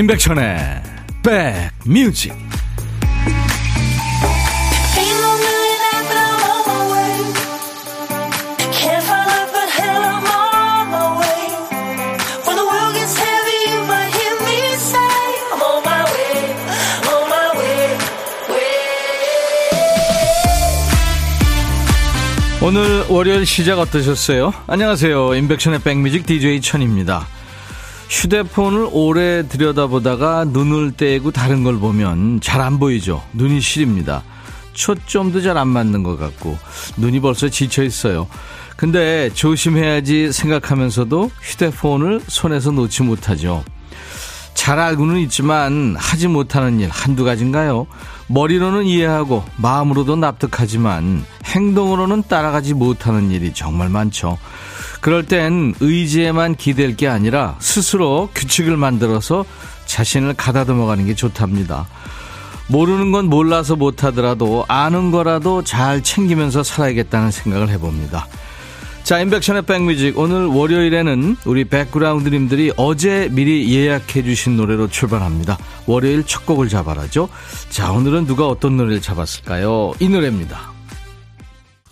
임백천의 백뮤직 오늘 월요일 시작 어떠셨어요? 안녕하세요. 임백천의 백뮤직 DJ 천입니다. 휴대폰을 오래 들여다보다가 눈을 떼고 다른 걸 보면 잘 안 보이죠. 눈이 시립니다. 초점도 잘 안 맞는 것 같고 눈이 벌써 지쳐 있어요. 근데 조심해야지 생각하면서도 휴대폰을 손에서 놓지 못하죠. 잘 알고는 있지만 하지 못하는 일 한두 가지인가요? 머리로는 이해하고 마음으로도 납득하지만 행동으로는 따라가지 못하는 일이 정말 많죠. 그럴 땐 의지에만 기댈 게 아니라 스스로 규칙을 만들어서 자신을 가다듬어 가는 게 좋답니다. 모르는 건 몰라서 못하더라도 아는 거라도 잘 챙기면서 살아야겠다는 생각을 해봅니다. 자, 인백션의 백뮤직. 오늘 월요일에는 우리 백그라운드님들이 어제 미리 예약해 주신 노래로 출발합니다. 월요일 첫 곡을 잡아라죠. 자, 오늘은 누가 어떤 노래를 잡았을까요? 이 노래입니다.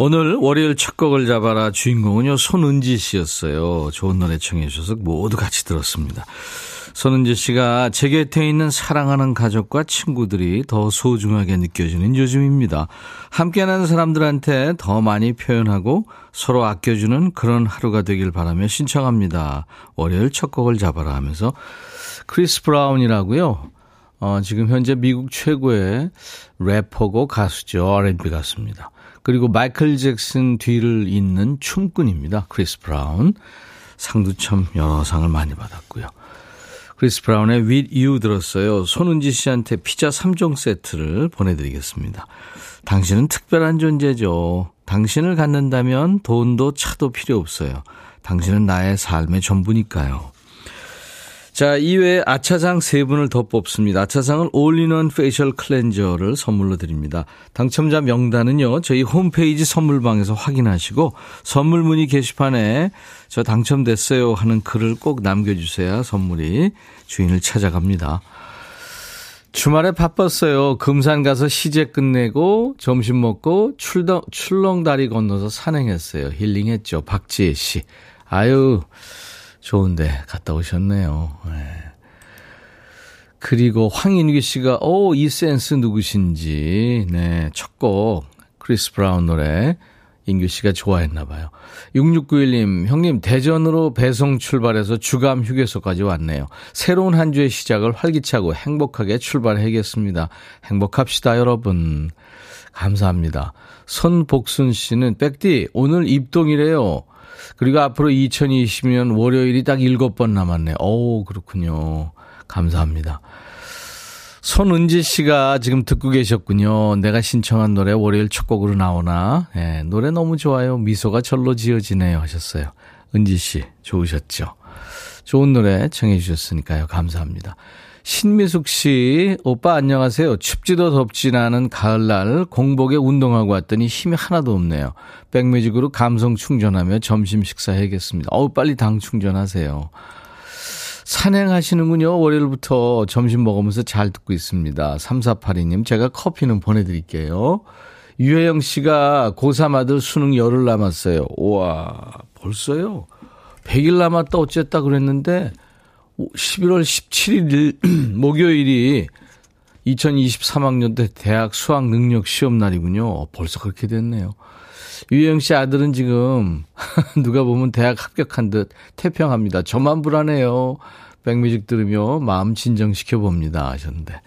오늘 월요일 첫 곡을 잡아라 주인공은요 손은지 씨였어요. 좋은 노래 청해 주셔서 모두 같이 들었습니다. 손은지 씨가 제 곁에 있는 사랑하는 가족과 친구들이 더 소중하게 느껴지는 요즘입니다. 함께하는 사람들한테 더 많이 표현하고 서로 아껴주는 그런 하루가 되길 바라며 신청합니다. 월요일 첫 곡을 잡아라 하면서 크리스 브라운이라고요. 어, 지금 현재 미국 최고의 래퍼고 가수죠. R&B 가수입니다. 그리고 마이클 잭슨 뒤를 잇는 춤꾼입니다. 크리스 브라운. 상도 참 여러 상을 많이 받았고요. 크리스 브라운의 With You 들었어요. 손은지 씨한테 피자 3종 세트를 보내드리겠습니다. 당신은 특별한 존재죠. 당신을 갖는다면 돈도 차도 필요 없어요. 당신은 나의 삶의 전부니까요. 자, 이외에 아차상 세 분을 더 뽑습니다. 아차상은 all-in-one facial cleanser를 선물로 드립니다. 당첨자 명단은요, 저희 홈페이지 선물방에서 확인하시고, 선물 문의 게시판에 저 당첨됐어요 하는 글을 꼭 남겨주셔야 선물이 주인을 찾아갑니다. 주말에 바빴어요. 금산 가서 시제 끝내고 점심 먹고 출렁, 출렁다리 건너서 산행했어요. 힐링했죠. 박지혜 씨. 아유, 좋은데 갔다 오셨네요. 네. 그리고 황인규 씨가 오, 이 센스 누구신지. 네, 첫 곡 크리스 브라운 노래 인규 씨가 좋아했나 봐요. 6691님, 형님 대전으로 배송 출발해서 죽암 휴게소까지 왔네요. 새로운 한 주의 시작을 활기차고 행복하게 출발해야겠습니다. 행복합시다, 여러분. 감사합니다. 손복순 씨는 백디 오늘 입동이래요. 그리고 앞으로 2020년 월요일이 딱 7번 남았네. 오, 그렇군요. 감사합니다. 손은지 씨가 지금 듣고 계셨군요. 내가 신청한 노래 월요일 첫 곡으로 나오나. 네, 노래 너무 좋아요. 미소가 절로 지어지네요. 하셨어요. 은지 씨, 좋으셨죠? 좋은 노래 청해 주셨으니까요. 감사합니다. 신미숙 씨, 오빠 안녕하세요. 춥지도 덥지 않은 가을날 공복에 운동하고 왔더니 힘이 하나도 없네요. 백뮤직으로 감성 충전하며 점심 식사해야겠습니다. 어우, 빨리 당 충전하세요. 산행하시는군요. 월요일부터 점심 먹으면서 잘 듣고 있습니다. 3482님, 제가 커피는 보내드릴게요. 유혜영 씨가 고3 아들 수능 열흘 남았어요. 우와, 벌써요? 100일 남았다 어쨌다 그랬는데, 11월 17일 목요일이 2023학년도 대학 수학 능력 시험 날이군요. 벌써 그렇게 됐네요. 유영 씨 아들은 지금 누가 보면 대학 합격한 듯 태평합니다. 저만 불안해요. 백뮤직 들으며 마음 진정시켜 봅니다 하셨는데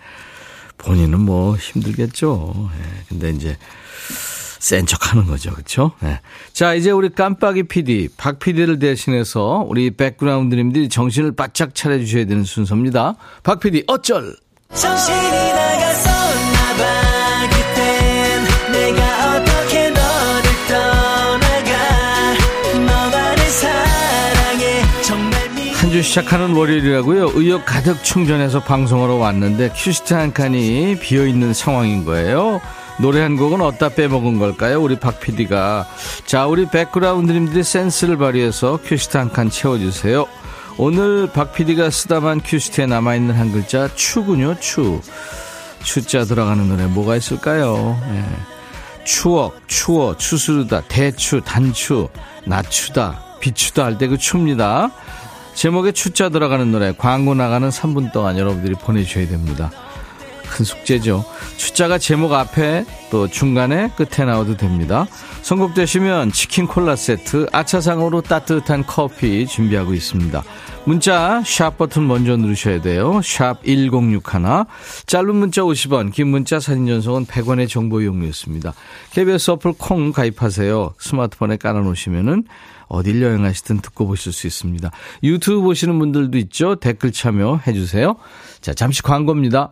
본인은 뭐 힘들겠죠. 네, 근데 이제 센 척 하는 거죠. 그렇죠? 네. 자, 이제 우리 깜빡이 PD, 박 PD를 대신해서 우리 백그라운드님들이 정신을 바짝 차려 주셔야 되는 순서입니다. 박 PD 어쩔. 정신이 나갔었나 봐. 한주 시작하는 월요일이라고요. 의욕 가득 충전해서 방송하러 왔는데 큐시트 한 칸이 비어 있는 상황인 거예요. 노래 한 곡은 어디다 빼먹은 걸까요? 우리 박 PD가. 자, 우리 백그라운드님들이 센스를 발휘해서 큐시트 한 칸 채워주세요. 오늘 박 PD가 쓰다만 큐시트에 남아있는 한 글자 추군요 추 추자 들어가는 노래 뭐가 있을까요 예. 추억 추워 추스르다 대추 단추 낮추다 비추다 할 때그 추입니다 제목에 추자 들어가는 노래 광고 나가는 3분 동안 여러분들이 보내주셔야 됩니다 큰 숙제죠. 숫자가 제목 앞에 또 중간에 끝에 나와도 됩니다. 선곡되시면 치킨 콜라 세트, 아차상으로 따뜻한 커피 준비하고 있습니다. 문자 샵 버튼 먼저 누르셔야 돼요. 샵 1061. 짧은 문자 50원, 긴 문자 사진 전송은 100원의 정보 이용료였습니다. KBS 어플 콩 가입하세요. 스마트폰에 깔아놓으시면은 어딜 여행하시든 듣고 보실 수 있습니다. 유튜브 보시는 분들도 있죠. 댓글 참여해 주세요. 자, 잠시 광고입니다.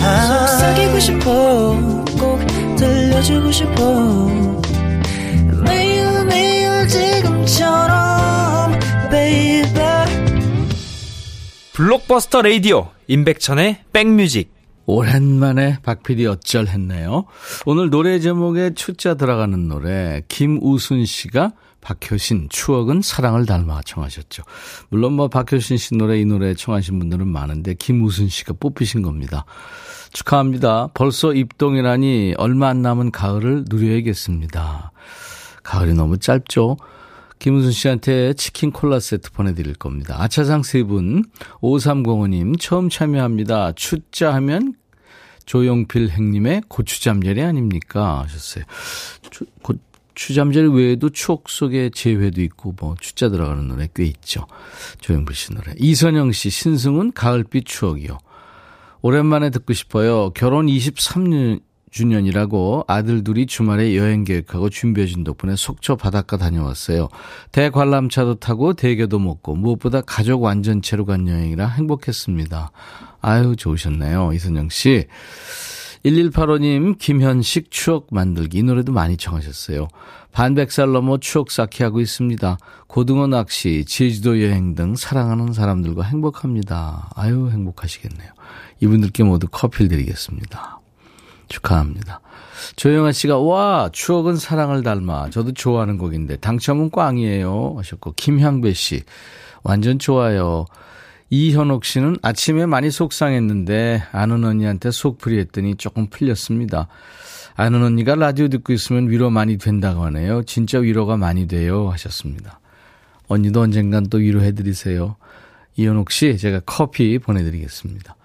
속삭이고 싶어 꼭 들려주고 싶어. 매일 매일 지금처럼 baby. 블록버스터 레이디오 임백천의 백뮤직. 오랜만에 박PD 어쩔 했네요. 오늘 노래 제목에 추자 들어가는 노래 김우순 씨가 박효신 추억은 사랑을 닮아 청하셨죠. 물론 뭐 박효신 씨 노래 이 노래 청하신 분들은 많은데 김우순 씨가 뽑히신 겁니다. 축하합니다. 벌써 입동이라니 얼마 안 남은 가을을 누려야겠습니다. 가을이 너무 짧죠? 김은순 씨한테 치킨 콜라 세트 보내드릴 겁니다. 아차상 세 분, 5305님, 처음 참여합니다. 추자 하면 조용필 행님의 고추잠자리 아닙니까? 하셨어요. 추, 고, 추잠자리 외에도 추억 속의 재회도 있고, 뭐, 추자 들어가는 노래 꽤 있죠. 조용필 씨 노래. 이선영 씨, 신승은 가을빛 추억이요. 오랜만에 듣고 싶어요. 결혼 23년 주년이라고 아들 둘이 주말에 여행 계획하고 준비해준 덕분에 속초 바닷가 다녀왔어요. 대관람차도 타고 대게도 먹고 무엇보다 가족 완전체로 간 여행이라 행복했습니다. 아유 좋으셨네요. 이선영 씨. 1185님 김현식 추억 만들기 이 노래도 많이 청하셨어요. 반백살 넘어 추억 쌓기 하고 있습니다. 고등어 낚시, 제주도 여행 등 사랑하는 사람들과 행복합니다. 아유 행복하시겠네요. 이분들께 모두 커피를 드리겠습니다. 축하합니다. 조영아 씨가 와 추억은 사랑을 닮아 저도 좋아하는 곡인데 당첨은 꽝이에요 하셨고 김향배 씨 완전 좋아요. 이현옥 씨는 아침에 많이 속상했는데 아는 언니한테 속풀이 했더니 조금 풀렸습니다. 아는 언니가 라디오 듣고 있으면 위로 많이 된다고 하네요. 진짜 위로가 많이 돼요 하셨습니다. 언니도 언젠간 또 위로해드리세요. 이현옥 씨 제가 커피 보내드리겠습니다.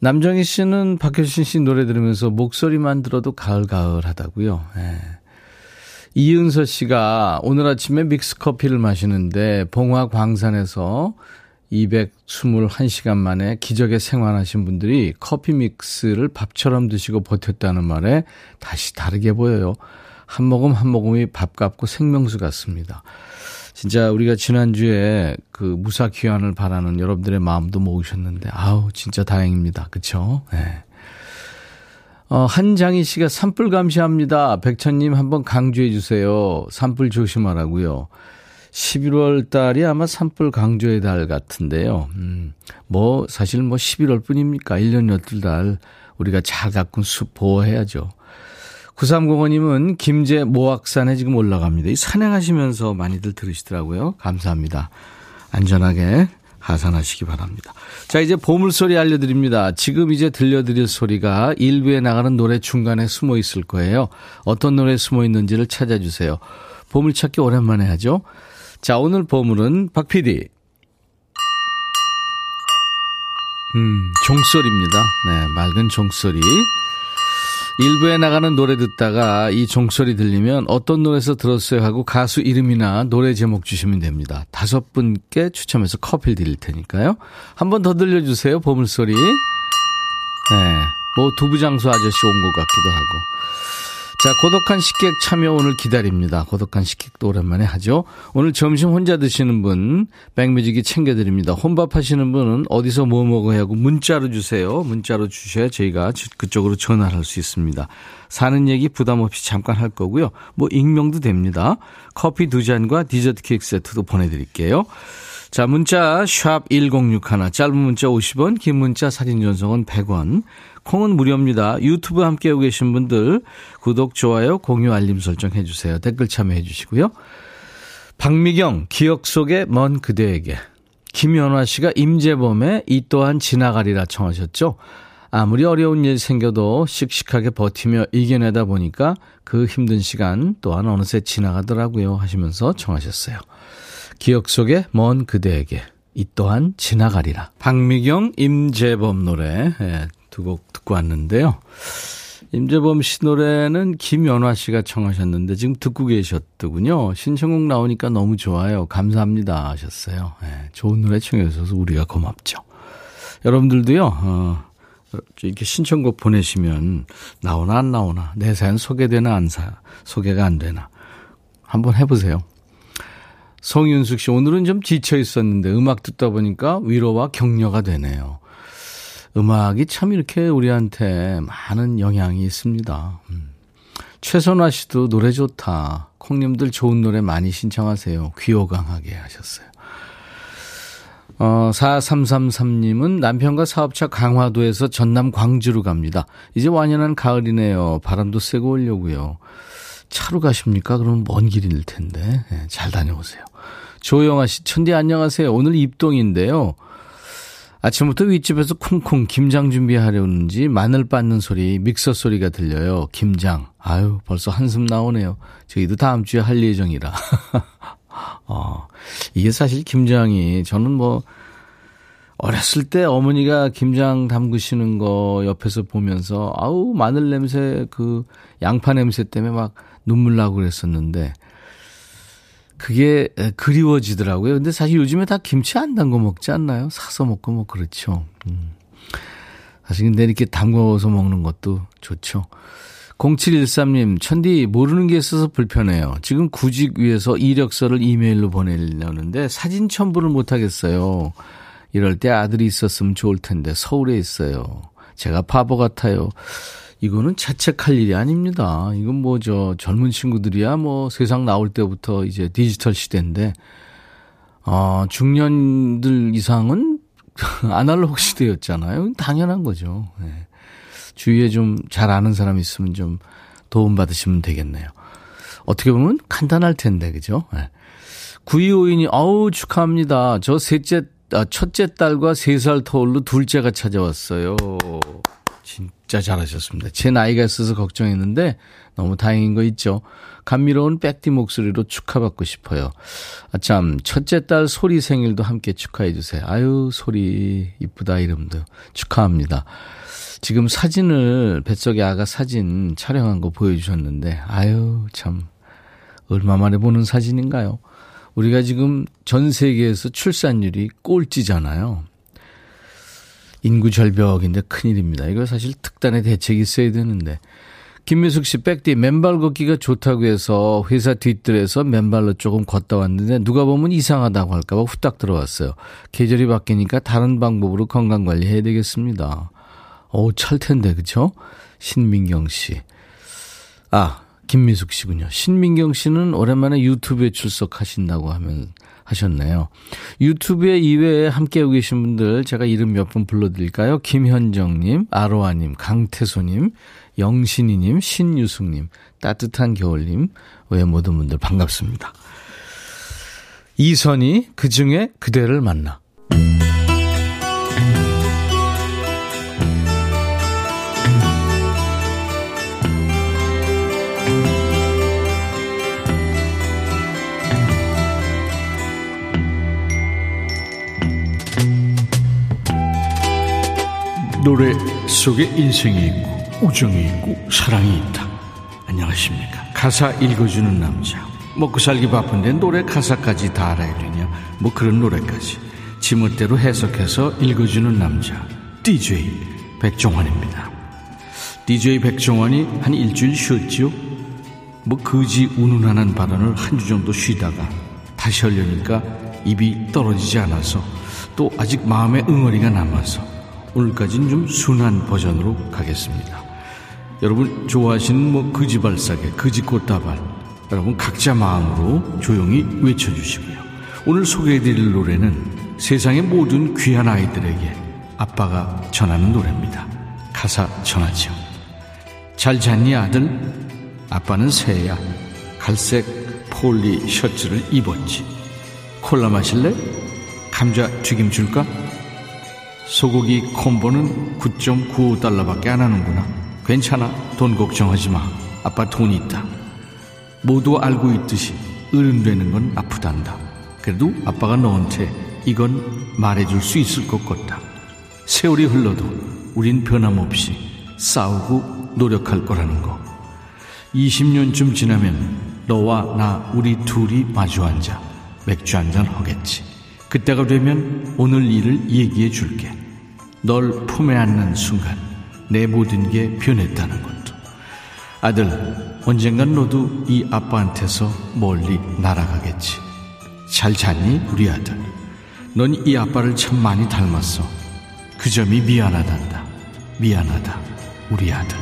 남정희 씨는 박효신 씨 노래 들으면서 목소리만 들어도 가을가을 하다고요. 예. 이은서 씨가 오늘 아침에 믹스 커피를 마시는데 봉화 광산에서 221시간 만에 기적의 생환하신 분들이 커피 믹스를 밥처럼 드시고 버텼다는 말에 다시 다르게 보여요. 한 모금 한 모금이 밥 같고 생명수 같습니다. 진짜 우리가 지난주에 그 무사 귀환을 바라는 여러분들의 마음도 모으셨는데, 아우, 진짜 다행입니다. 그쵸? 네. 어, 한장희 씨가 산불 감시합니다. 백천님 한번 강조해 주세요. 산불 조심하라고요. 11월 달이 아마 산불 강조의 달 같은데요. 음, 뭐, 사실 뭐 11월 뿐입니까? 1년 12달 우리가 잘 가꾼 숲 보호해야죠. 9305님은 김제 모악산에 지금 올라갑니다. 이 산행하시면서 많이들 들으시더라고요. 감사합니다. 안전하게 하산하시기 바랍니다. 자, 이제 보물소리 알려드립니다. 지금 이제 들려드릴 소리가 일부에 나가는 노래 중간에 숨어 있을 거예요. 어떤 노래에 숨어 있는지를 찾아주세요. 보물찾기 오랜만에 하죠. 자, 오늘 보물은 박 PD. 음, 종소리입니다. 네, 맑은 종소리. 일부에 나가는 노래 듣다가 이 종소리 들리면 어떤 노래에서 들었어요 하고 가수 이름이나 노래 제목 주시면 됩니다. 다섯 분께 추첨해서 커피 드릴 테니까요. 한 번 더 들려주세요. 보물소리. 네. 뭐 두부장수 아저씨 온 것 같기도 하고. 자, 고독한 식객 참여 오늘 기다립니다. 고독한 식객도 오랜만에 하죠. 오늘 점심 혼자 드시는 분, 백뮤직이 챙겨드립니다. 혼밥 하시는 분은 어디서 뭐 먹어야 하고 문자로 주세요. 문자로 주셔야 저희가 그쪽으로 전화를 할 수 있습니다. 사는 얘기 부담 없이 잠깐 할 거고요. 뭐 익명도 됩니다. 커피 두 잔과 디저트 케이크 세트도 보내드릴게요. 자, 문자 샵 1061, 짧은 문자 50원, 긴 문자 사진 전송은 100원. 콩은 무료입니다. 유튜브 함께하고 계신 분들 구독, 좋아요, 공유, 알림 설정 해주세요. 댓글 참여해 주시고요. 박미경, 기억 속의 먼 그대에게. 김연화 씨가 임재범의 이 또한 지나가리라 청하셨죠. 아무리 어려운 일 생겨도 씩씩하게 버티며 이겨내다 보니까 그 힘든 시간 또한 어느새 지나가더라고요 하시면서 청하셨어요. 기억 속의 먼 그대에게 이 또한 지나가리라. 박미경, 임재범 노래 예, 두곡 듣고 왔는데요. 임재범 씨 노래는 김연화 씨가 청하셨는데 지금 듣고 계셨더군요. 신청곡 나오니까 너무 좋아요. 감사합니다 하셨어요. 네, 좋은 노래 청해 주셔서 우리가 고맙죠. 여러분들도요. 어, 이렇게 신청곡 보내시면 나오나 안 나오나 내 사연 소개되나 안 사, 소개가 안 되나 한번 해보세요. 성윤숙 씨 오늘은 좀 지쳐 있었는데 음악 듣다 보니까 위로와 격려가 되네요. 음악이 참 이렇게 우리한테 많은 영향이 있습니다. 음. 최선화 씨도 노래 좋다. 콩님들 좋은 노래 많이 신청하세요. 귀호강하게 하셨어요. 어, 4333님은 남편과 사업차 강화도에서 전남 광주로 갑니다. 이제 완연한 가을이네요. 바람도 쐬고 오려고요. 차로 가십니까? 그럼 먼 길일 텐데. 네, 잘 다녀오세요. 조영아 씨, 천디 안녕하세요. 오늘 입동인데요. 아침부터 윗집에서 쿵쿵 김장 준비하려는지 마늘 빻는 소리, 믹서 소리가 들려요. 김장. 아유, 벌써 한숨 나오네요. 저희도 다음 주에 할 예정이라. 어, 이게 사실 김장이 저는 뭐 어렸을 때 어머니가 김장 담그시는 거 옆에서 보면서 아우 마늘 냄새 그 양파 냄새 때문에 막 눈물 나고 그랬었는데 그게 그리워지더라고요. 근데 사실 요즘에 다 김치 안 담궈 먹지 않나요? 사서 먹고 뭐 그렇죠. 음. 사실 근데 이렇게 담궈서 먹는 것도 좋죠. 0713님, 천디 모르는 게 있어서 불편해요. 지금 구직 위해서 이력서를 이메일로 보내려는데 사진 첨부를 못 하겠어요. 이럴 때 아들이 있었으면 좋을 텐데 서울에 있어요. 제가 바보 같아요. 이거는 자책할 일이 아닙니다. 이건 뭐 저 젊은 친구들이야 뭐 세상 나올 때부터 이제 디지털 시대인데 어, 중년들 이상은 아날로그 시대였잖아요. 당연한 거죠. 네. 주위에 좀 잘 아는 사람 있으면 좀 도움 받으시면 되겠네요. 어떻게 보면 간단할 텐데, 그죠? 네. 9252님, 어우, 축하합니다. 저 셋째, 아, 첫째 딸과 세살 터울로 둘째가 찾아왔어요. 진짜 잘하셨습니다. 제 나이가 있어서 걱정했는데 너무 다행인 거 있죠. 감미로운 백디 목소리로 축하받고 싶어요. 아참 첫째 딸 소리 생일도 함께 축하해 주세요. 아유 소리 이쁘다 이름도 축하합니다. 지금 사진을 뱃속의 아가 사진 촬영한 거 보여주셨는데 아유 참 얼마 만에 보는 사진인가요? 우리가 지금 전 세계에서 출산율이 꼴찌잖아요. 인구 절벽인데 큰일입니다. 이거 사실 특단의 대책이 있어야 되는데. 김미숙 씨, 백디, 맨발 걷기가 좋다고 해서 회사 뒤뜰에서 맨발로 조금 걷다 왔는데 누가 보면 이상하다고 할까봐 후딱 들어왔어요. 계절이 바뀌니까 다른 방법으로 건강 관리 해야 되겠습니다. 오, 찰 텐데, 그쵸? 신민경 씨. 아, 김미숙 씨군요. 신민경 씨는 오랜만에 유튜브에 출석하신다고 하면 하셨네요. 유튜브에 이외에 함께하고 계신 분들 제가 이름 몇 분 불러드릴까요? 김현정님, 아로아님, 강태소님, 영신이님, 신유숙님, 따뜻한 겨울님, 외 모든 분들 반갑습니다. 이선이 그 중에 그대를 만나. 노래 속에 인생이 있고 우정이 있고 사랑이 있다. 안녕하십니까. 가사 읽어주는 남자. 먹고 살기 바쁜데 노래 가사까지 다 알아야 되냐. 뭐 그런 노래까지. 지멋대로 해석해서 읽어주는 남자. DJ 백종환입니다. DJ 백종환이 한 일주일 쉬었지요? 뭐 거지 운운하는 발언을 한 주 정도 쉬다가 다시 하려니까 입이 떨어지지 않아서 또 아직 마음에 응어리가 남아서 오늘까지는 좀 순한 버전으로 가겠습니다. 여러분 좋아하시는 뭐 거지발사계, 거지꽃다발 여러분 각자 마음으로 조용히 외쳐주시고요. 오늘 소개해드릴 노래는 세상의 모든 귀한 아이들에게 아빠가 전하는 노래입니다. 가사 전하죠. 잘 잤니 아들? 아빠는 새야. 갈색 폴리 셔츠를 입었지. 콜라 마실래? 감자 튀김 줄까? 소고기 콤보는 9.95달러밖에 안 하는구나. 괜찮아. 돈 걱정하지 마. 아빠 돈 있다. 모두 알고 있듯이 어른 되는 건 아프단다. 그래도 아빠가 너한테 이건 말해줄 수 있을 것 같다. 세월이 흘러도 우린 변함없이 싸우고 노력할 거라는 거. 20년쯤 지나면 너와 나 우리 둘이 마주 앉아 맥주 한잔 하겠지. 그때가 되면 오늘 일을 얘기해 줄게. 널 품에 안는 순간 내 모든 게 변했다는 것도. 아들, 언젠간 너도 이 아빠한테서 멀리 날아가겠지. 잘 잤니, 우리 아들? 넌 이 아빠를 참 많이 닮았어. 그 점이 미안하단다. 미안하다, 우리 아들.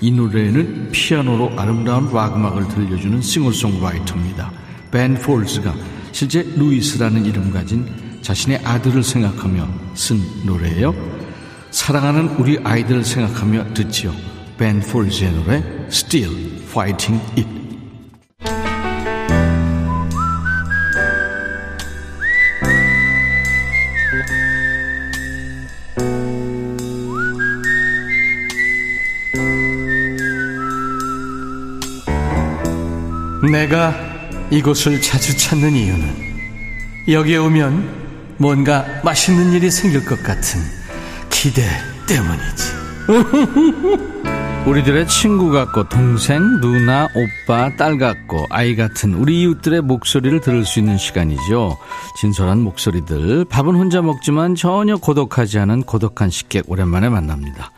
이 노래는 피아노로 아름다운 락 음악을 들려주는 싱어송라이터입니다. 벤 폴즈가 실제 루이스라는 이름 가진 자신의 아들을 생각하며 쓴 노래예요. 사랑하는 우리 아이들을 생각하며 듣지요. 벤 폴즈의 노래 Still Fighting It. 내가 이곳을 자주 찾는 이유는 여기에 오면 뭔가 맛있는 일이 생길 것 같은 기대 때문이지. 우리들의 친구 같고 동생, 누나, 오빠, 딸 같고 아이 같은 우리 이웃들의 목소리를 들을 수 있는 시간이죠. 진솔한 목소리들. 밥은 혼자 먹지만 전혀 고독하지 않은 고독한 식객 오랜만에 만납니다.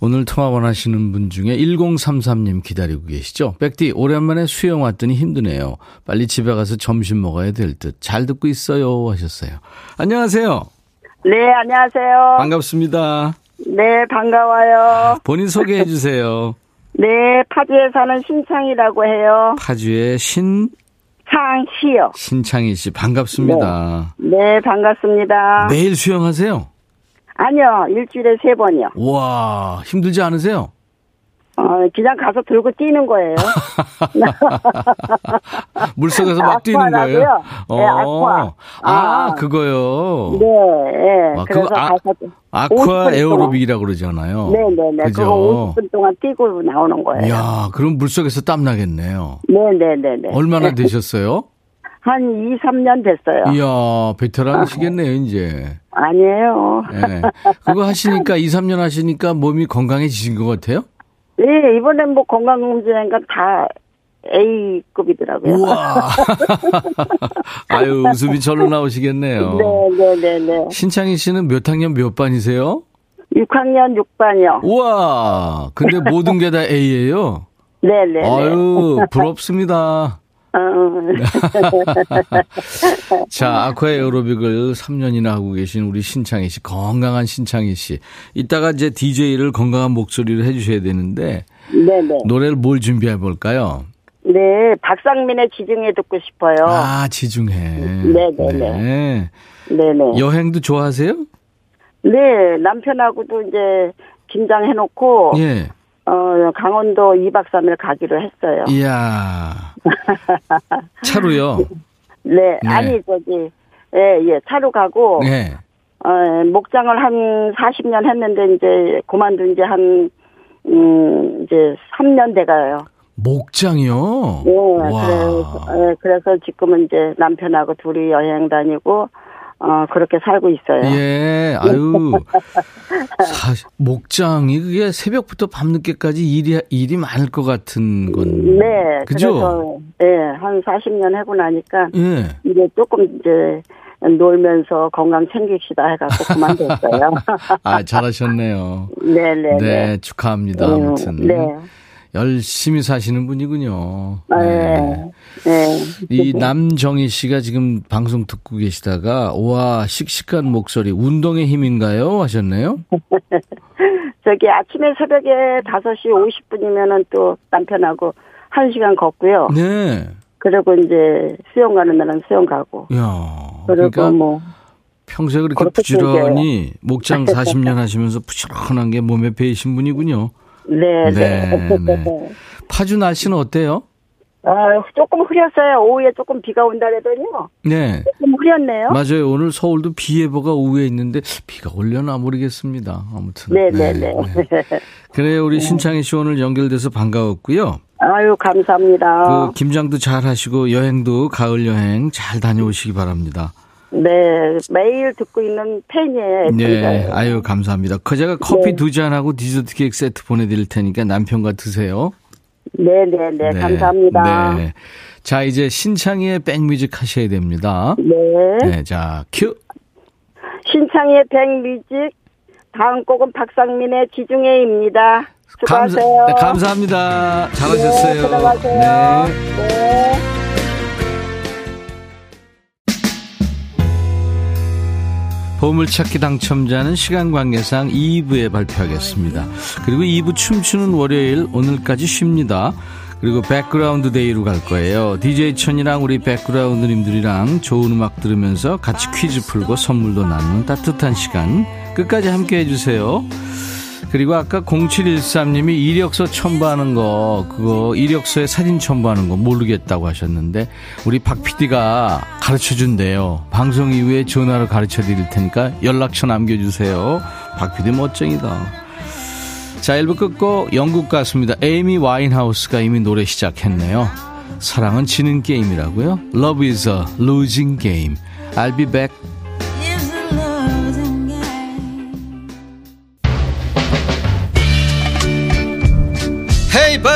오늘 통화 원하시는 분 중에 1033님 기다리고 계시죠? 백디, 오랜만에 수영 왔더니 힘드네요. 빨리 집에 가서 점심 먹어야 될 듯. 잘 듣고 있어요. 하셨어요. 안녕하세요. 네, 안녕하세요. 반갑습니다. 네, 반가워요. 본인 소개해 주세요. 네, 파주에 사는 신창이라고 해요. 파주의 신 창시요. 신창희 씨 반갑습니다. 네, 네 반갑습니다. 매일 수영하세요? 아니요, 일주일에 세 번이요. 와, 힘들지 않으세요? 어, 그냥 가서 들고 뛰는 거예요. 물속에서 막 뛰는 거예요? 네, 아쿠아. 아, 아, 그거요? 네, 네. 아, 그거 아, 아쿠아 에어로빅이라고 그러잖아요. 네네네. 네, 네. 그죠? 그거 50분 동안 뛰고 나오는 거예요. 이야, 그럼 물속에서 땀 나겠네요. 네 네 네 네. 얼마나 되셨어요? 한 2, 3년 됐어요. 이야, 베테랑이시겠네요, 이제. 아니에요. 네. 그거 하시니까, 2, 3년 하시니까 몸이 건강해지신 것 같아요? 네, 이번엔 뭐 건강검진하니까 다 A급이더라고요. 우와. 아유, 웃음이 절로 나오시겠네요. 네네네네. 네, 네, 네. 신창희 씨는 몇 학년 몇 반이세요? 6학년 6반이요. 우와. 근데 모든 게 다 A예요? 네네. 아유, 부럽습니다. 어. 자, 아쿠아 에어로빅을 3년이나 하고 계신 우리 신창희 씨, 건강한 신창희 씨. 이따가 이제 DJ를 건강한 목소리로 해주셔야 되는데. 네네. 노래를 뭘 준비해 볼까요? 네, 박상민의 지중해 듣고 싶어요. 아, 지중해. 네네네. 네. 네네. 여행도 좋아하세요? 네, 남편하고도 이제 김장해놓고. 예. 어, 강원도 2박 3일 가기로 했어요. 이야. 차로요? 네, 네, 아니, 저기, 예, 예, 차로 가고. 네. 어, 목장을 한 40년 했는데, 이제, 그만둔 지 한, 음, 이제 3년 돼가요. 목장이요? 네, 그래서, 네, 그래서 지금은 이제 남편하고 둘이 여행 다니고, 어, 그렇게 살고 있어요. 예, 아유. 사, 목장이 그게 새벽부터 밤늦게까지 일이, 일이 많을 것 같은 건. 네. 그죠? 예, 네, 한 40년 하고 나니까. 예. 이제 조금 이제 놀면서 건강 챙깁시다 해갖고 그만뒀어요. 아, 잘하셨네요. 네네. 네, 네, 축하합니다. 아무튼. 네. 열심히 사시는 분이군요. 네. 네. 네. 이 남정희 씨가 지금 방송 듣고 계시다가, 와, 씩씩한 목소리, 운동의 힘인가요? 하셨네요? 저기 아침에 새벽에 5시 50분이면은 또 남편하고 1시간 걷고요. 네. 그리고 이제 수영 가는 날은 수영 가고. 야 그리고 그러니까 뭐. 평소에 그렇게 부지런히 목장 40년 하시면서 부지런한 게 몸에 배이신 분이군요. 네, 네. 네. 네. 파주 날씨는 어때요? 아, 조금 흐렸어요. 오후에 조금 비가 온다 그러더니요. 네. 조금 흐렸네요. 맞아요. 오늘 서울도 비 예보가 오후에 있는데 비가 올려나 모르겠습니다. 아무튼. 네네네. 네, 네. 네. 그래요. 우리 신창희 씨 오늘 연결돼서 반가웠고요. 아유, 감사합니다. 그 김장도 잘 하시고 여행도 가을 여행 잘 다녀오시기 바랍니다. 네, 매일 듣고 있는 팬이에요. 네, 아유 감사합니다. 그 제가 커피 네. 두 잔하고 디저트 케이크 세트 보내드릴 테니까 남편과 드세요. 네, 네, 네, 네 감사합니다. 네. 자, 이제 신창희의 백뮤직 하셔야 됩니다. 네. 네, 자, 큐. 신창희의 백뮤직 다음 곡은 박상민의 지중해입니다. 수고하세요. 감사, 네, 감사합니다. 잘하셨어요. 네, 보물찾기 당첨자는 시간 관계상 2부에 발표하겠습니다. 그리고 2부 춤추는 월요일 오늘까지 쉽니다. 그리고 백그라운드 데이로 갈 거예요. DJ 천이랑 우리 백그라운드님들이랑 좋은 음악 들으면서 같이 퀴즈 풀고 선물도 나누는 따뜻한 시간 끝까지 함께 해주세요. 그리고 아까 0713님이 이력서 첨부하는 거, 그거 이력서에 사진 첨부하는 거 모르겠다고 하셨는데, 우리 박 PD가 가르쳐 준대요. 방송 이후에 전화로 가르쳐 드릴 테니까 연락처 남겨주세요. 박 PD 멋쟁이다. 자, 1부 끝고 영국 가수입니다. 에이미 와인하우스가 이미 노래 시작했네요. 사랑은 지는 게임이라고요? Love is a losing game. I'll be back.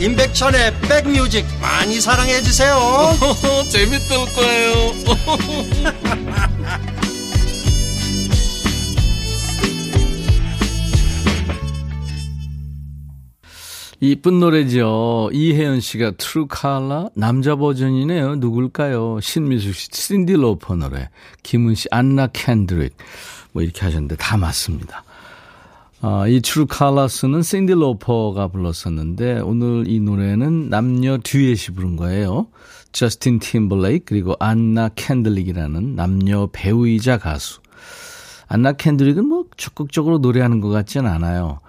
임백천의 백뮤직 많이 사랑해 주세요. 재밌을 거예요. 이쁜 노래죠. 이혜연 씨가 True Color 남자 버전이네요. 누굴까요? 신미숙 씨, 신디 로퍼 노래. 김은 씨, 안나 켄드릭. 뭐 이렇게 하셨는데 다 맞습니다. 아, 이 트루 칼라스는 샌디 로퍼가 불렀었는데 오늘 이 노래는 남녀 듀엣이 부른 거예요. 저스틴 팀버레이크 그리고 안나 켄드릭이라는 남녀 배우이자 가수. 안나 켄드릭은 뭐 적극적으로 노래하는 것 같진 않아요.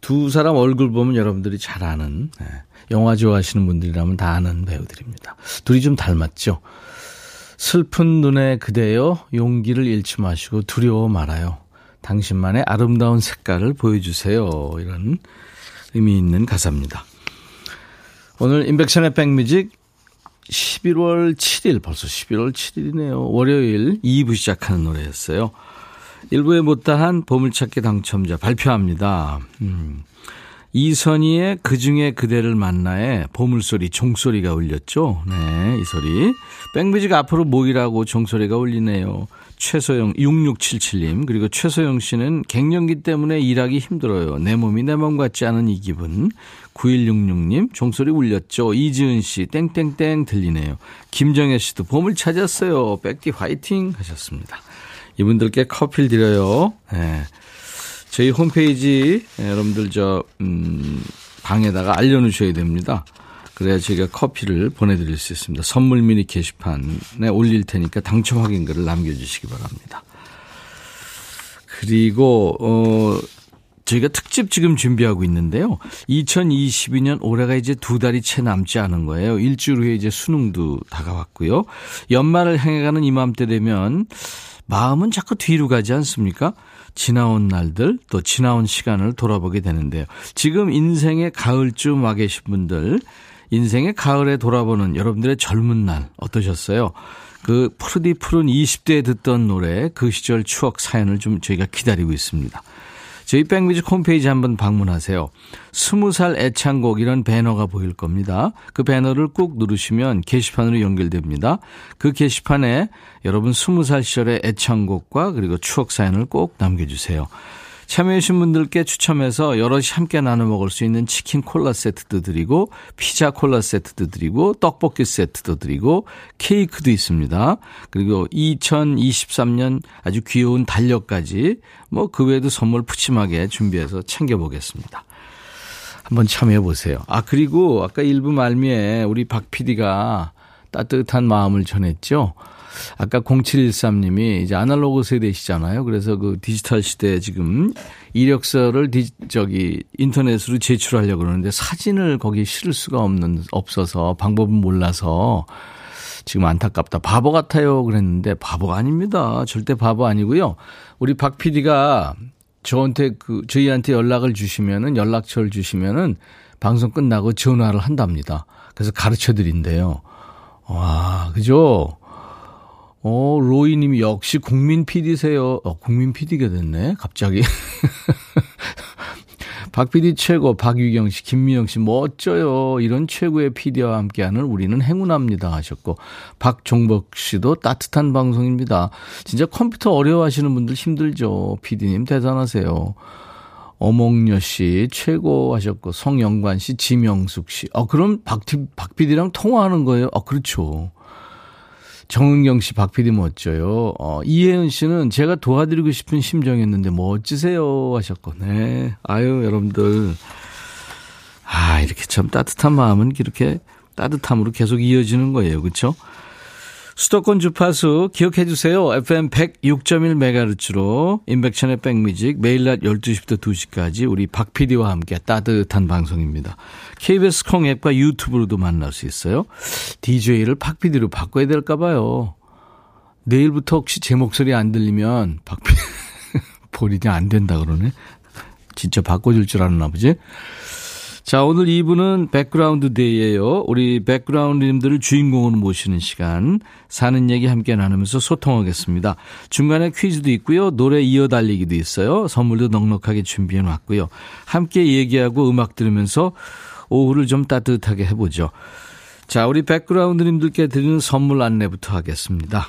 두 사람 얼굴 보면 여러분들이 잘 아는 네. 영화 좋아하시는 분들이라면 다 아는 배우들입니다. 둘이 좀 닮았죠. 슬픈 눈에 그대여 용기를 잃지 마시고 두려워 말아요. 당신만의 아름다운 색깔을 보여주세요. 이런 의미 있는 가사입니다. 오늘 인백션의 백뮤직 11월 7일, 벌써 11월 7일이네요. 월요일 2부 시작하는 노래였어요. 1부에 못다한 보물찾기 당첨자 발표합니다. 음. 이선희의 그 중에 그대를 만나에 보물소리, 종소리가 울렸죠. 네, 이 소리. 백뮤직 앞으로 모이라고 종소리가 울리네요. 최소영 6677님 그리고 최소영 씨는 갱년기 때문에 일하기 힘들어요. 내 몸이 내 몸 같지 않은 이 기분. 9166님 종소리 울렸죠. 이지은 씨 땡땡땡 들리네요. 김정혜 씨도 봄을 찾았어요. 백디 화이팅 하셨습니다. 이분들께 커피를 드려요. 네. 저희 홈페이지 여러분들 저 음, 방에다가 알려놓으셔야 됩니다. 그래야 제가 커피를 보내드릴 수 있습니다. 선물 미니 게시판에 올릴 테니까 당첨 확인글을 남겨주시기 바랍니다. 그리고 어 저희가 특집 지금 준비하고 있는데요. 2022년 올해가 이제 두 달이 채 남지 않은 거예요. 일주일 후에 이제 수능도 다가왔고요. 연말을 향해 가는 이맘때 되면 마음은 자꾸 뒤로 가지 않습니까? 지나온 날들 또 지나온 시간을 돌아보게 되는데요. 지금 인생의 가을쯤 와 계신 분들 인생의 가을에 돌아보는 여러분들의 젊은 날 어떠셨어요? 그 푸르디 푸른 20대에 듣던 노래 그 시절 추억 사연을 좀 저희가 기다리고 있습니다. 저희 백뮤직 홈페이지 한번 방문하세요. 20살 애창곡 이런 배너가 보일 겁니다. 그 배너를 꾹 누르시면 게시판으로 연결됩니다. 그 게시판에 여러분 20살 시절의 애창곡과 그리고 추억 사연을 꼭 남겨주세요. 참여해주신 분들께 추첨해서 여럿이 함께 나눠 먹을 수 있는 치킨 콜라 세트도 드리고 피자 콜라 세트도 드리고 떡볶이 세트도 드리고 케이크도 있습니다. 그리고 2023년 아주 귀여운 달력까지 뭐 그 외에도 선물 푸짐하게 준비해서 챙겨보겠습니다. 한번 참여해 보세요. 아 그리고 아까 일부 말미에 우리 박 PD가 따뜻한 마음을 전했죠. 아까 0713님이 이제 아날로그 세대시잖아요. 그래서 그 디지털 시대에 지금 이력서를 디, 저기 인터넷으로 제출하려고 그러는데 사진을 거기 실을 수가 없는, 없어서 방법은 몰라서 지금 안타깝다. 바보 같아요. 그랬는데 바보가 아닙니다. 절대 바보 아니고요. 우리 박 PD가 저한테 그, 저희한테 연락을 주시면은 연락처를 주시면은 방송 끝나고 전화를 한답니다. 그래서 가르쳐 드린대요. 와, 그죠? 어, 로이 님이 역시 국민 PD세요. 어, 국민 PD가 됐네, 갑자기. 박 PD 최고, 박유경 씨, 김미영 씨, 멋져요. 이런 최고의 PD와 함께하는 우리는 행운합니다. 하셨고, 박종복 씨도 따뜻한 방송입니다. 진짜 컴퓨터 어려워하시는 분들 힘들죠. PD님 대단하세요. 어몽여 씨, 최고 하셨고, 성영관 씨, 지명숙 씨. 어, 그럼 박, 박 PD랑 통화하는 거예요? 어, 그렇죠. 정은경 씨, 박 PD 멋져요. 어, 이혜은 씨는 제가 도와드리고 싶은 심정이었는데 멋지세요 하셨고, 네. 아유, 여러분들. 아, 이렇게 참 따뜻한 마음은 이렇게 따뜻함으로 계속 이어지는 거예요. 그렇죠? 수도권 주파수 기억해 주세요. FM 106.1MHz로 인백천의 백뮤직 매일 낮 12시부터 2시까지 우리 박 PD와 함께 따뜻한 방송입니다. KBS 콩 앱과 유튜브로도 만날 수 있어요. DJ를 박 PD로 바꿔야 될까 봐요. 내일부터 혹시 제 목소리 안 들리면 박 PD 본인이 안 된다 그러네. 진짜 바꿔줄 줄 아나 보지? 자, 오늘 2부는 백그라운드 데이예요. 우리 백그라운드님들을 주인공으로 모시는 시간, 사는 얘기 함께 나누면서 소통하겠습니다. 중간에 퀴즈도 있고요. 노래 이어 달리기도 있어요. 선물도 넉넉하게 준비해 놨고요. 함께 얘기하고 음악 들으면서 오후를 좀 따뜻하게 해보죠. 자, 우리 백그라운드님들께 드리는 선물 안내부터 하겠습니다.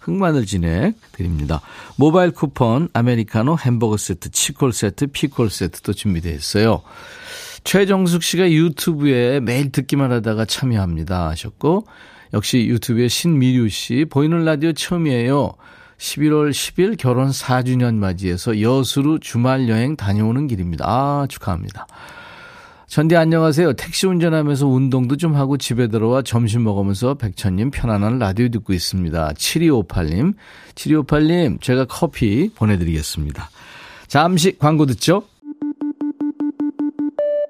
흑마늘 진행 드립니다. 모바일 쿠폰, 아메리카노 햄버거 세트, 치콜 세트, 피콜 세트도 준비되어 있어요. 최정숙 씨가 유튜브에 매일 듣기만 하다가 참여합니다 하셨고 역시 유튜브에 신미류 씨 보이는 라디오 처음이에요. 11월 10일 결혼 4주년 맞이해서 여수로 주말 여행 다녀오는 길입니다. 아 축하합니다. 전디 안녕하세요. 택시 운전하면서 운동도 좀 하고 집에 들어와 점심 먹으면서 백천님 편안한 라디오 듣고 있습니다. 7258님. 7258님, 제가 커피 보내드리겠습니다. 잠시 광고 듣죠?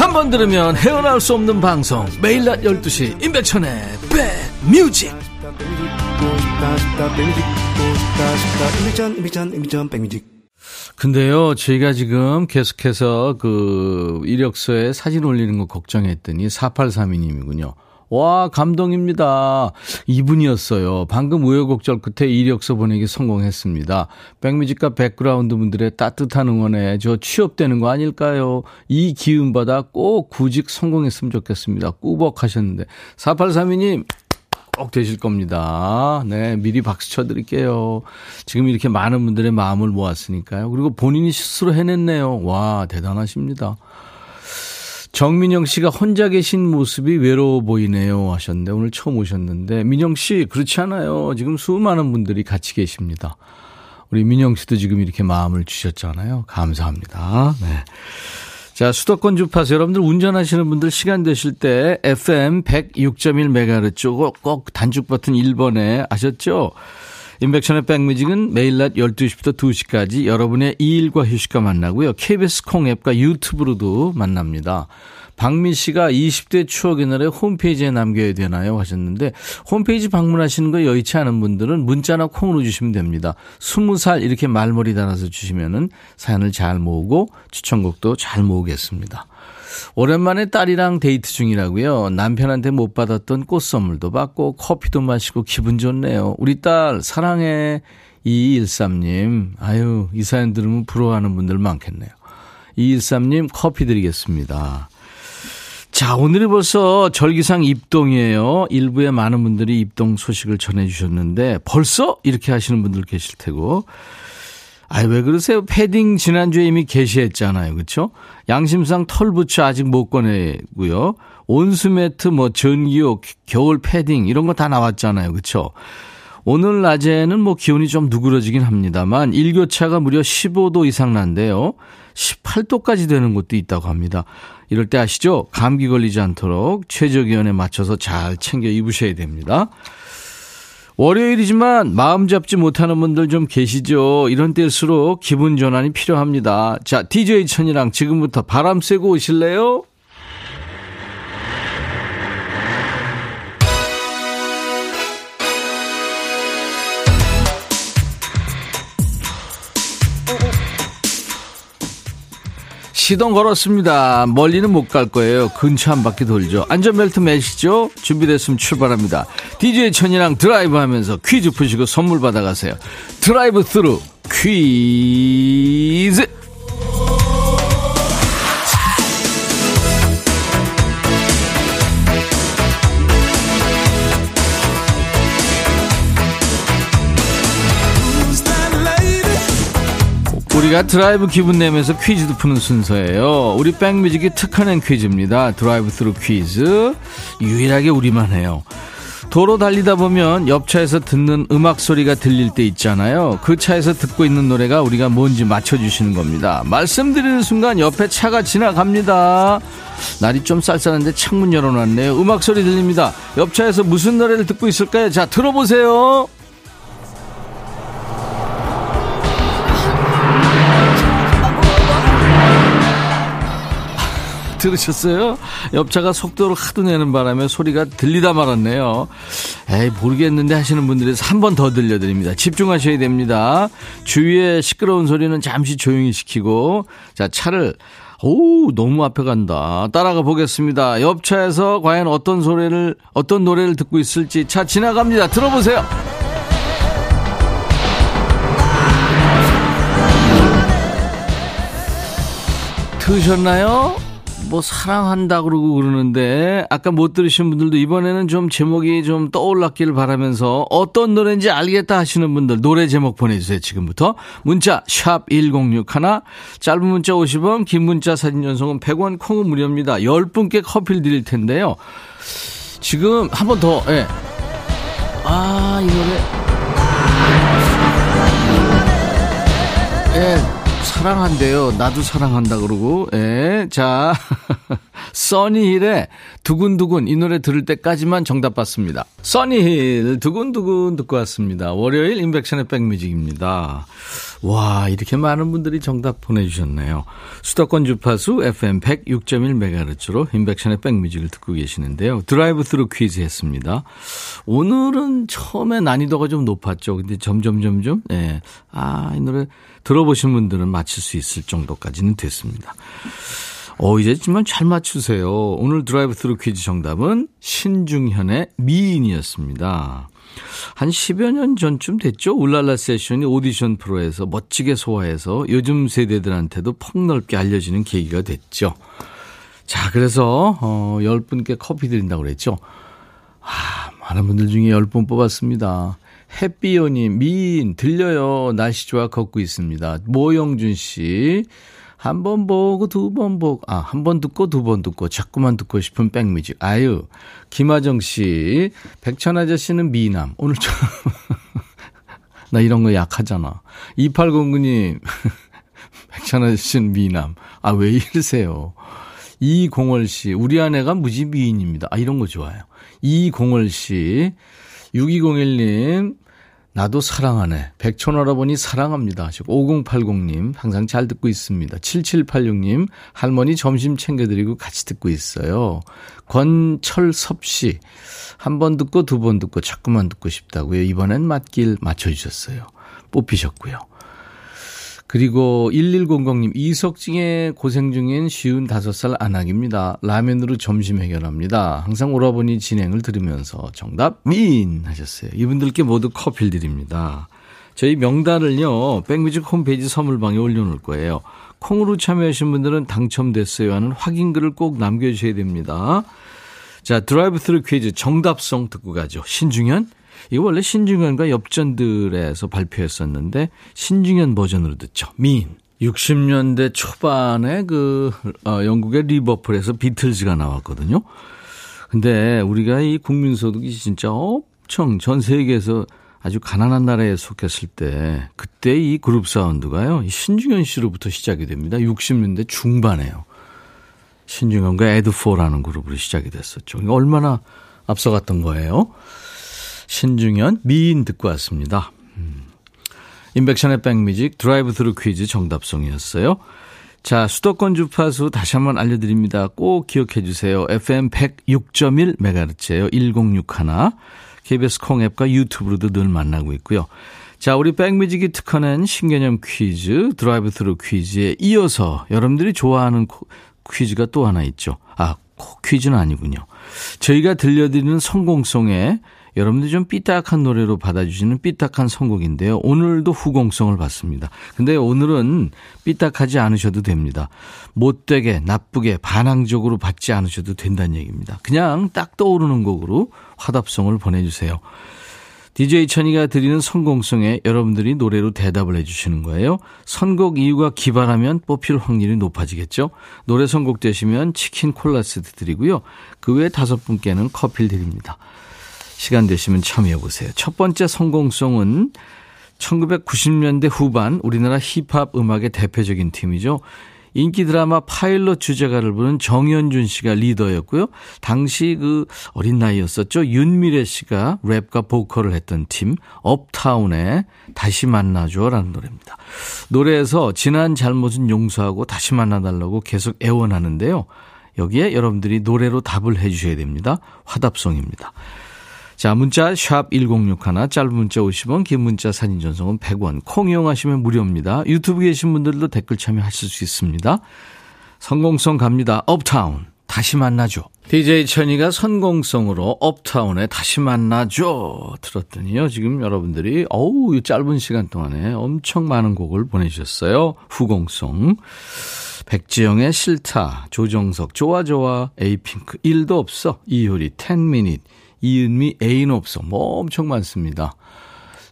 한 번 들으면 헤어나올 수 없는 방송. 매일 낮 12시 임백천의 백뮤직. 근데요 저희가 지금 계속해서 그 이력서에 사진 올리는 거 걱정했더니 4832님이군요 와, 감동입니다. 이분이었어요. 방금 우여곡절 끝에 이력서 보내기 성공했습니다. 백뮤직과 백그라운드 분들의 따뜻한 응원에 저 취업되는 거 아닐까요? 이 기운 받아 꼭 구직 성공했으면 좋겠습니다. 꾸벅 하셨는데. 4832님, 쭉 되실 겁니다. 네, 미리 박수 쳐드릴게요. 지금 이렇게 많은 분들의 마음을 모았으니까요. 그리고 본인이 스스로 해냈네요. 와, 대단하십니다. 정민영 씨가 혼자 계신 모습이 외로워 보이네요 하셨는데 오늘 처음 오셨는데 민영 씨 그렇지 않아요. 지금 수많은 분들이 같이 계십니다. 우리 민영 씨도 지금 이렇게 마음을 주셨잖아요. 감사합니다. 네. 자, 수도권 주파수 여러분들 운전하시는 분들 시간 되실 때 FM 106.1MHz 꼭, 꼭 단축 버튼 1번에 아셨죠? 인백션의 백뮤직은 매일 낮 12시부터 2시까지 여러분의 이일과 휴식과 만나고요. KBS 콩 앱과 유튜브로도 만납니다. 박민 씨가 20대 추억의 노래 홈페이지에 남겨야 되나요? 하셨는데 홈페이지 방문하시는 거 여의치 않은 분들은 문자나 콩으로 주시면 됩니다. 20살 이렇게 말머리 달아서 주시면은 사연을 잘 모으고 추천곡도 잘 모으겠습니다. 오랜만에 딸이랑 데이트 중이라고요. 남편한테 못 받았던 꽃 선물도 받고 커피도 마시고 기분 좋네요. 우리 딸 사랑해. 2213님. 아유, 이 사연 들으면 부러워하는 분들 많겠네요. 2213님 커피 드리겠습니다. 자, 오늘이 벌써 절기상 입동이에요. 일부에 많은 분들이 입동 소식을 전해주셨는데 벌써 이렇게 하시는 분들 계실 테고. 아이, 왜 그러세요? 패딩 지난주에 이미 게시했잖아요. 그렇죠? 양심상 털부츠 아직 못 꺼내고요. 온수매트, 뭐 전기요, 겨울 패딩 이런 거 다 나왔잖아요. 그렇죠? 오늘 낮에는 뭐 기온이 좀 누그러지긴 합니다만 일교차가 무려 15도 이상 난데요. 18도까지 되는 곳도 있다고 합니다. 이럴 때 아시죠? 감기 걸리지 않도록 최저 기온에 맞춰서 잘 챙겨 입으셔야 됩니다. 월요일이지만 마음 잡지 못하는 분들 좀 계시죠? 이런 때일수록 기분 전환이 필요합니다. 자, DJ 천이랑 지금부터 바람 쐬고 오실래요? 시동 걸었습니다. 멀리는 못 갈 거예요. 근처 한 바퀴 돌죠. 안전벨트 매시죠? 준비됐으면 출발합니다. DJ 천이랑 드라이브 하면서 퀴즈 푸시고 선물 받아가세요. 드라이브 스루 퀴즈! 우리가 드라이브 기분 내면서 퀴즈도 푸는 순서예요. 우리 백뮤직이 특허낸 퀴즈입니다. 드라이브 스루 퀴즈. 유일하게 우리만 해요. 도로 달리다 보면 옆 차에서 듣는 음악 소리가 들릴 때 있잖아요. 그 차에서 듣고 있는 노래가 우리가 뭔지 맞춰주시는 겁니다. 말씀드리는 순간 옆에 차가 지나갑니다. 날이 좀 쌀쌀한데 창문 열어놨네요. 음악 소리 들립니다. 옆 차에서 무슨 노래를 듣고 있을까요? 자, 들어보세요. 들으셨어요? 옆차가 속도를 하도 내는 바람에 소리가 들리다 말았네요. 에이, 모르겠는데 하시는 분들에서 한번 더 들려드립니다. 집중하셔야 됩니다. 주위에 시끄러운 소리는 잠시 조용히 시키고, 자, 차를 오, 너무 앞에 간다. 따라가 보겠습니다. 옆차에서 과연 어떤 소리를, 어떤 노래를 듣고 있을지 차 지나갑니다. 들어보세요. 들으셨나요? 뭐 사랑한다 그러고 그러는데 아까 못 들으신 분들도 이번에는 좀 제목이 좀 떠올랐기를 바라면서 어떤 노래인지 알겠다 하시는 분들 노래 제목 보내주세요 지금부터 문자 샵 1061 짧은 문자 50원 긴 문자 사진 전송은 100원 콩은 무료입니다 10분께 커피를 드릴 텐데요 지금 한 번 더 예. 아이 노래 예. 사랑한대요. 나도 사랑한다 그러고. 예. 자. 써니힐의 두근두근 이 노래 들을 때까지만 정답 받습니다. 써니힐 두근두근 듣고 왔습니다. 월요일 임백천의 백뮤직입니다. 와, 이렇게 많은 분들이 정답 보내주셨네요. 수도권 주파수 FM 106.1MHz로 임백천의 백뮤직을 듣고 계시는데요. 드라이브 스루 퀴즈 했습니다. 오늘은 처음에 난이도가 좀 높았죠. 근데 점점, 점점, 예. 아, 이 노래 들어보신 분들은 맞힐 수 있을 정도까지는 됐습니다. 어, 이제지만 잘 맞추세요. 오늘 드라이브 스루 퀴즈 정답은 신중현의 미인이었습니다. 한 10여 년 전쯤 됐죠? 울랄라 세션이 오디션 프로에서 멋지게 소화해서 요즘 세대들한테도 폭넓게 알려지는 계기가 됐죠. 자, 그래서, 어, 10분께 커피 드린다고 그랬죠. 아, 뭐 많은 분들 중에 10분 뽑았습니다. 햇비오님, 미인, 들려요. 날씨 좋아 걷고 있습니다. 모영준 씨. 한 번 보고 두 번 보고, 아, 한 번 듣고 두 번 듣고, 자꾸만 듣고 싶은 백뮤직. 아유, 김하정 씨. 백천 아저씨는 미남. 오늘 좀, 나 이런 거 약하잖아. 2809님. 백천 아저씨는 미남. 아, 왜 이러세요? 이공월 씨. 우리 아내가 무지 미인입니다. 아, 이런 거 좋아요. 이공월 씨. 6201님, 나도 사랑하네. 백촌할아버니 사랑합니다. 하시고 5080님 항상 잘 듣고 있습니다. 7786님 할머니 점심 챙겨드리고 같이 듣고 있어요. 권철섭 씨 한 번 듣고 두 번 듣고 자꾸만 듣고 싶다고요. 이번엔 맞길 맞춰주셨어요. 뽑히셨고요. 그리고 1100님 이석증의 고생 중인 쉬운 5살 안학입니다. 라면으로 점심 해결합니다. 항상 오라버니 진행을 들으면서 정답 민 하셨어요. 이분들께 모두 커피를 드립니다. 저희 명단을요. 백뮤직 홈페이지 선물방에 올려놓을 거예요. 콩으로 참여하신 분들은 당첨됐어요 하는 확인글을 꼭 남겨주셔야 됩니다. 자 드라이브 스루 퀴즈 정답송 듣고 가죠. 신중현 이거 원래 신중현과 엽전들에서 발표했었는데 신중현 버전으로 듣죠. 미인. 60년대 초반에 그 어, 영국의 리버풀에서 비틀즈가 나왔거든요. 근데 우리가 이 국민 소득이 진짜 엄청 전 세계에서 아주 가난한 나라에 속했을 때 그때 이 그룹 사운드가요. 신중현 씨로부터 시작이 됩니다. 60년대 중반에요. 신중현과 애드포라는 그룹으로 시작이 됐었죠. 얼마나 앞서갔던 거예요. 신중현 미인 듣고 왔습니다. 음. 임백천의 백뮤직 드라이브 스루 퀴즈 정답송이었어요. 자, 수도권 주파수 다시 한번 알려드립니다. 꼭 기억해 주세요. FM 106.1MHz예요. 1061. KBS 콩 앱과 유튜브로도 늘 만나고 있고요. 자, 우리 백뮤직이 특허낸 신개념 퀴즈, 드라이브 스루 퀴즈에 이어서 여러분들이 좋아하는 퀴즈가 또 하나 있죠. 아, 퀴즈는 아니군요. 저희가 들려드리는 선공송에 여러분들이 좀 삐딱한 노래로 받아주시는 삐딱한 선곡인데요. 오늘도 후공송을 받습니다. 근데 오늘은 삐딱하지 않으셔도 됩니다. 못되게, 나쁘게, 반항적으로 받지 않으셔도 된다는 얘기입니다. 그냥 딱 떠오르는 곡으로 화답성을 보내주세요. DJ 천이가 드리는 선공성에 여러분들이 노래로 대답을 해주시는 거예요. 선곡 이유가 기발하면 뽑힐 확률이 높아지겠죠. 노래 선곡되시면 치킨 콜라 세트 드리고요. 그 외에 다섯 분께는 커피를 드립니다. 시간 되시면 참여해 보세요. 첫 번째 성공송은 1990년대 후반 우리나라 힙합 음악의 대표적인 팀이죠. 인기 드라마 파일럿 주제가를 부른 정현준 씨가 리더였고요. 당시 그 어린 나이였었죠. 윤미래 씨가 랩과 보컬을 했던 팀 업타운의 다시 만나줘라는 노래입니다. 노래에서 지난 잘못은 용서하고 다시 만나달라고 계속 애원하는데요. 여기에 여러분들이 노래로 답을 해주셔야 됩니다. 화답송입니다. 자, 문자 샵 1061, 짧은 문자 50원, 긴 문자 사진 전송은 100원. 콩 이용하시면 무료입니다. 유튜브 계신 분들도 댓글 참여하실 수 있습니다. 선공송 갑니다. 업타운. 다시 만나죠. DJ 천이가 선공송으로 업타운에 다시 만나죠. 들었더니요. 지금 여러분들이 어우, 이 짧은 시간 동안에 엄청 많은 곡을 보내주셨어요. 후공송. 백지영의 싫다, 조정석, 좋아 좋아, 에이핑크, 일도 없어, 이효리, 10 Minutes, 이은미 애인 없어. 뭐 엄청 많습니다.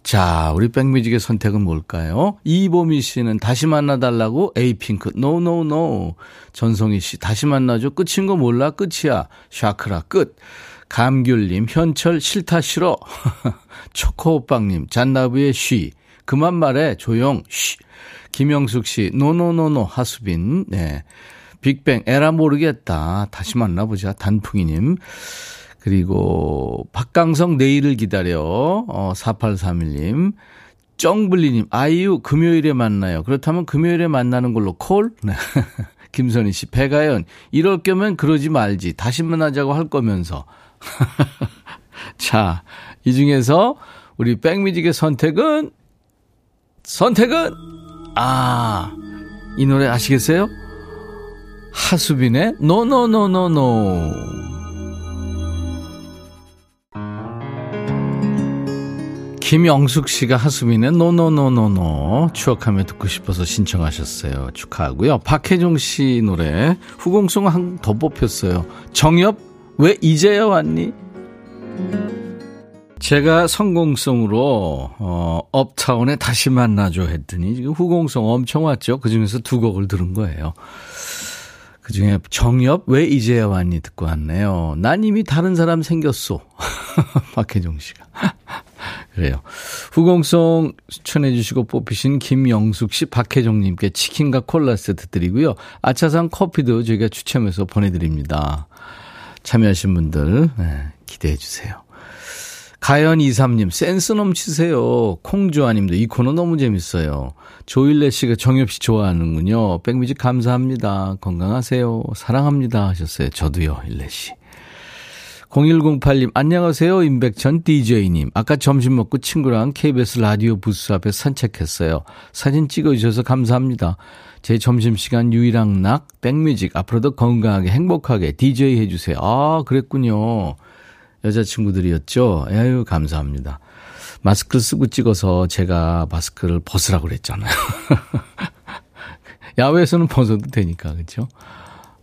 자, 우리 백뮤직의 선택은 뭘까요? 이보미 씨는 다시 만나달라고 에이핑크, No, No, No. 전성희 씨, 다시 만나죠. 끝인 거 몰라? 끝이야. 샤크라, 끝. 감귤님, 현철, 싫다, 싫어. 초코오빵님, 잔나비의 쉬. 그만 말해, 조용, 쉬. 김영숙 씨, No No No No, 하수빈. 네. 빅뱅, 에라 모르겠다. 다시 만나보자. 단풍이님. 그리고 박강성 내일을 기다려. 어, 4831님. 쩡블리님, 아이유 금요일에 만나요. 그렇다면 금요일에 만나는 걸로 콜? 네. 김선희 씨, 백아연, 이럴 거면 그러지 말지. 다시 만나자고 할 거면서. 자, 이 중에서 우리 백뮤직의 선택은, 선택은, 아, 이 노래 아시겠어요? 하수빈의 노노노노노. 김영숙 씨가 하수민의 노노노노노 추억하며 듣고 싶어서 신청하셨어요. 축하하고요. 박혜종 씨 노래 후공송 한 더 뽑혔어요. 정엽 왜 이제야 왔니? 제가 성공성으로 어, 업타운에 다시 만나줘 했더니 지금 후공성 엄청 왔죠. 그중에서 두 곡을 들은 거예요. 그중에 정엽 왜 이제야 왔니 듣고 왔네요. 난 이미 다른 사람 생겼어. 박혜종 씨가. 그래요. 후공성 추천해 주시고 뽑히신 김영숙 씨, 박혜종 님께 치킨과 콜라 세트 드리고요. 아차상 커피도 저희가 추첨해서 보내드립니다. 참여하신 분들 네, 기대해 주세요. 가연23님, 센스 넘치세요. 콩주아님도 이 코너 너무 재밌어요. 조일래 씨가 정엽 씨 좋아하는군요. 백뮤직 감사합니다. 건강하세요. 사랑합니다. 하셨어요. 저도요, 일래 씨. 0108님, 안녕하세요. 임백천 DJ님. 아까 점심 먹고 친구랑 KBS 라디오 부스 앞에 산책했어요. 사진 찍어주셔서 감사합니다. 제 점심시간 유일한 낙, 백뮤직. 앞으로도 건강하게 행복하게 DJ 해주세요. 아, 그랬군요. 여자친구들이었죠. 에휴, 감사합니다. 마스크를 쓰고 찍어서 제가 마스크를 벗으라고 그랬잖아요. 야외에서는 벗어도 되니까, 그렇죠?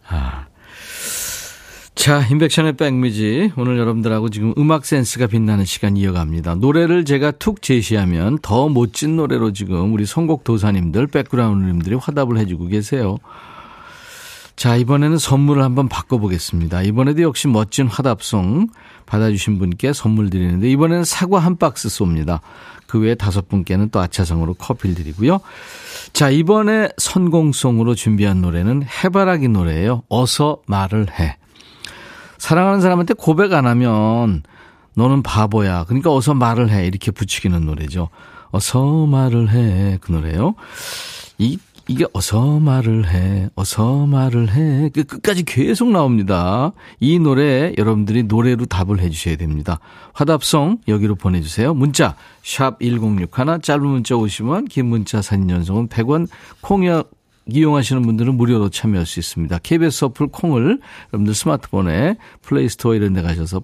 아. 자, 인백션의 백뮤지. 오늘 여러분들하고 지금 음악 센스가 빛나는 시간 이어갑니다. 노래를 제가 툭 제시하면 더 멋진 노래로 지금 우리 선곡 도사님들, 백그라운드님들이 화답을 해주고 계세요. 자, 이번에는 선물을 한번 바꿔보겠습니다. 이번에도 역시 멋진 화답송 받아주신 분께 선물 드리는데 이번에는 사과 한 박스 쏩니다. 그 외에 다섯 분께는 또 아차상으로 커피를 드리고요. 자, 이번에 선공송으로 준비한 노래는 해바라기 노래예요. 어서 말을 해. 사랑하는 사람한테 고백 안 하면 너는 바보야. 그러니까 어서 말을 해. 이렇게 붙이기는 노래죠. 어서 말을 해. 그 노래요. 이 이게 어서 말을 해, 어서 말을 해. 그 끝까지 계속 나옵니다. 이 노래 여러분들이 노래로 답을 해 주셔야 됩니다. 화답송 여기로 보내주세요. 문자 샵 1061, 짧은 문자 오시면 긴 문자 사진 연속은 100원, 콩약 이용하시는 분들은 무료로 참여할 수 있습니다. KBS 어플 콩을 여러분들 스마트폰에 플레이스토어 이런 데 가셔서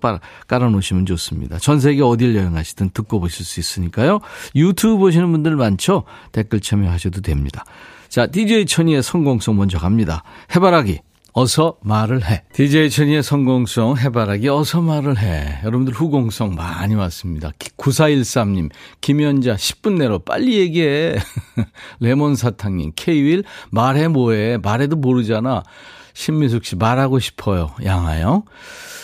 깔아놓으시면 좋습니다. 전 세계 어딜 여행하시든 듣고 보실 수 있으니까요. 유튜브 보시는 분들 많죠? 댓글 참여하셔도 됩니다. 자, DJ 천이의 성공성 먼저 갑니다. 해바라기. 어서 말을 해. DJ 천이의 성공성 해바라기 어서 말을 해. 여러분들 후공성 많이 왔습니다. 9413님, 김연자 10분 내로 빨리 얘기해. 레몬 사탕님, K1 말해 뭐해. 말해도 모르잖아. 신미숙 씨 말하고 싶어요. 양아요.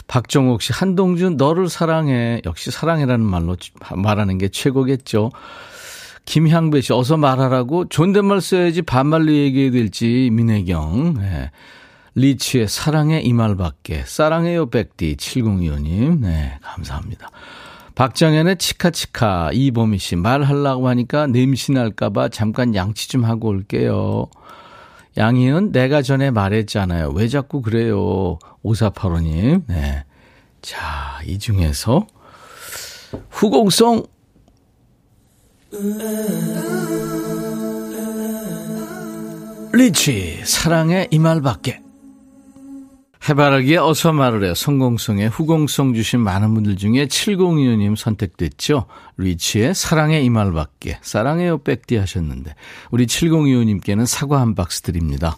박정옥 씨 한동준 너를 사랑해. 역시 사랑해라는 말로 말하는 게 최고겠죠. 김향배 씨, 어서 말하라고 존댓말 써야지 반말로 얘기해야 될지, 민혜경. 네. 리치의 사랑의 이 말밖에. 사랑해요, 백디. 7025님. 네, 감사합니다. 박정현의 치카치카. 이범희 씨, 말하려고 하니까 냄새 날까봐 잠깐 양치 좀 하고 올게요. 양희은, 내가 전에 말했잖아요. 왜 자꾸 그래요? 5485님. 네. 자, 이 중에서 후공성 리치 사랑의 이 말밖에 해바라기에 어서 말을 해 성공성에 후공성 주신 많은 분들 중에 7025님 선택됐죠. 리치의 사랑의 이 말밖에 사랑해요 백디 하셨는데 우리 7025님께는 사과 한 박스 드립니다.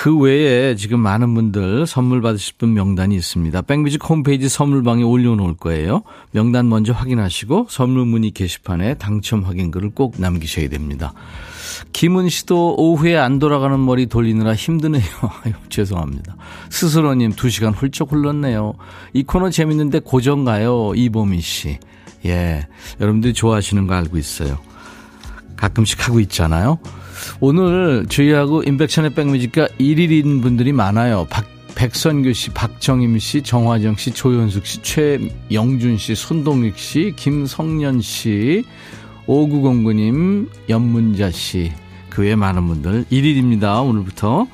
그 외에 지금 많은 분들 선물 받으실 분 명단이 있습니다. 백뮤직 홈페이지 선물방에 올려놓을 거예요. 명단 먼저 확인하시고 선물 문의 게시판에 당첨 확인글을 꼭 남기셔야 됩니다. 김은 씨도 오후에 안 돌아가는 머리 돌리느라 힘드네요. 아유, 죄송합니다. 스스로님 2시간 훌쩍 흘렀네요. 이 코너 재밌는데 고정 가요. 이보미 씨. 예. 여러분들이 좋아하시는 거 알고 있어요. 가끔씩 하고 있잖아요. 오늘 저희하고 인백션의 백뮤직과 1일인 분들이 많아요. 박, 백선규 씨, 박정임 씨, 정화정 씨, 조현숙 씨, 최영준 씨, 손동익 씨, 김성년 씨, 5909님, 연문자 씨, 그 외 많은 분들 1일입니다. 오늘부터.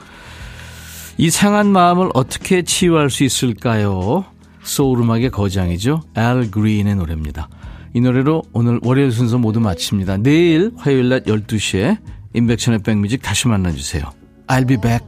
이 상한 마음을 어떻게 치유할 수 있을까요? 소울음악의 거장이죠. 알 그린의 노래입니다. 이 노래로 오늘 월요일 순서 모두 마칩니다. 내일 화요일 낮 12시에 인백션의 백뮤직 다시 만나주세요. I'll be back.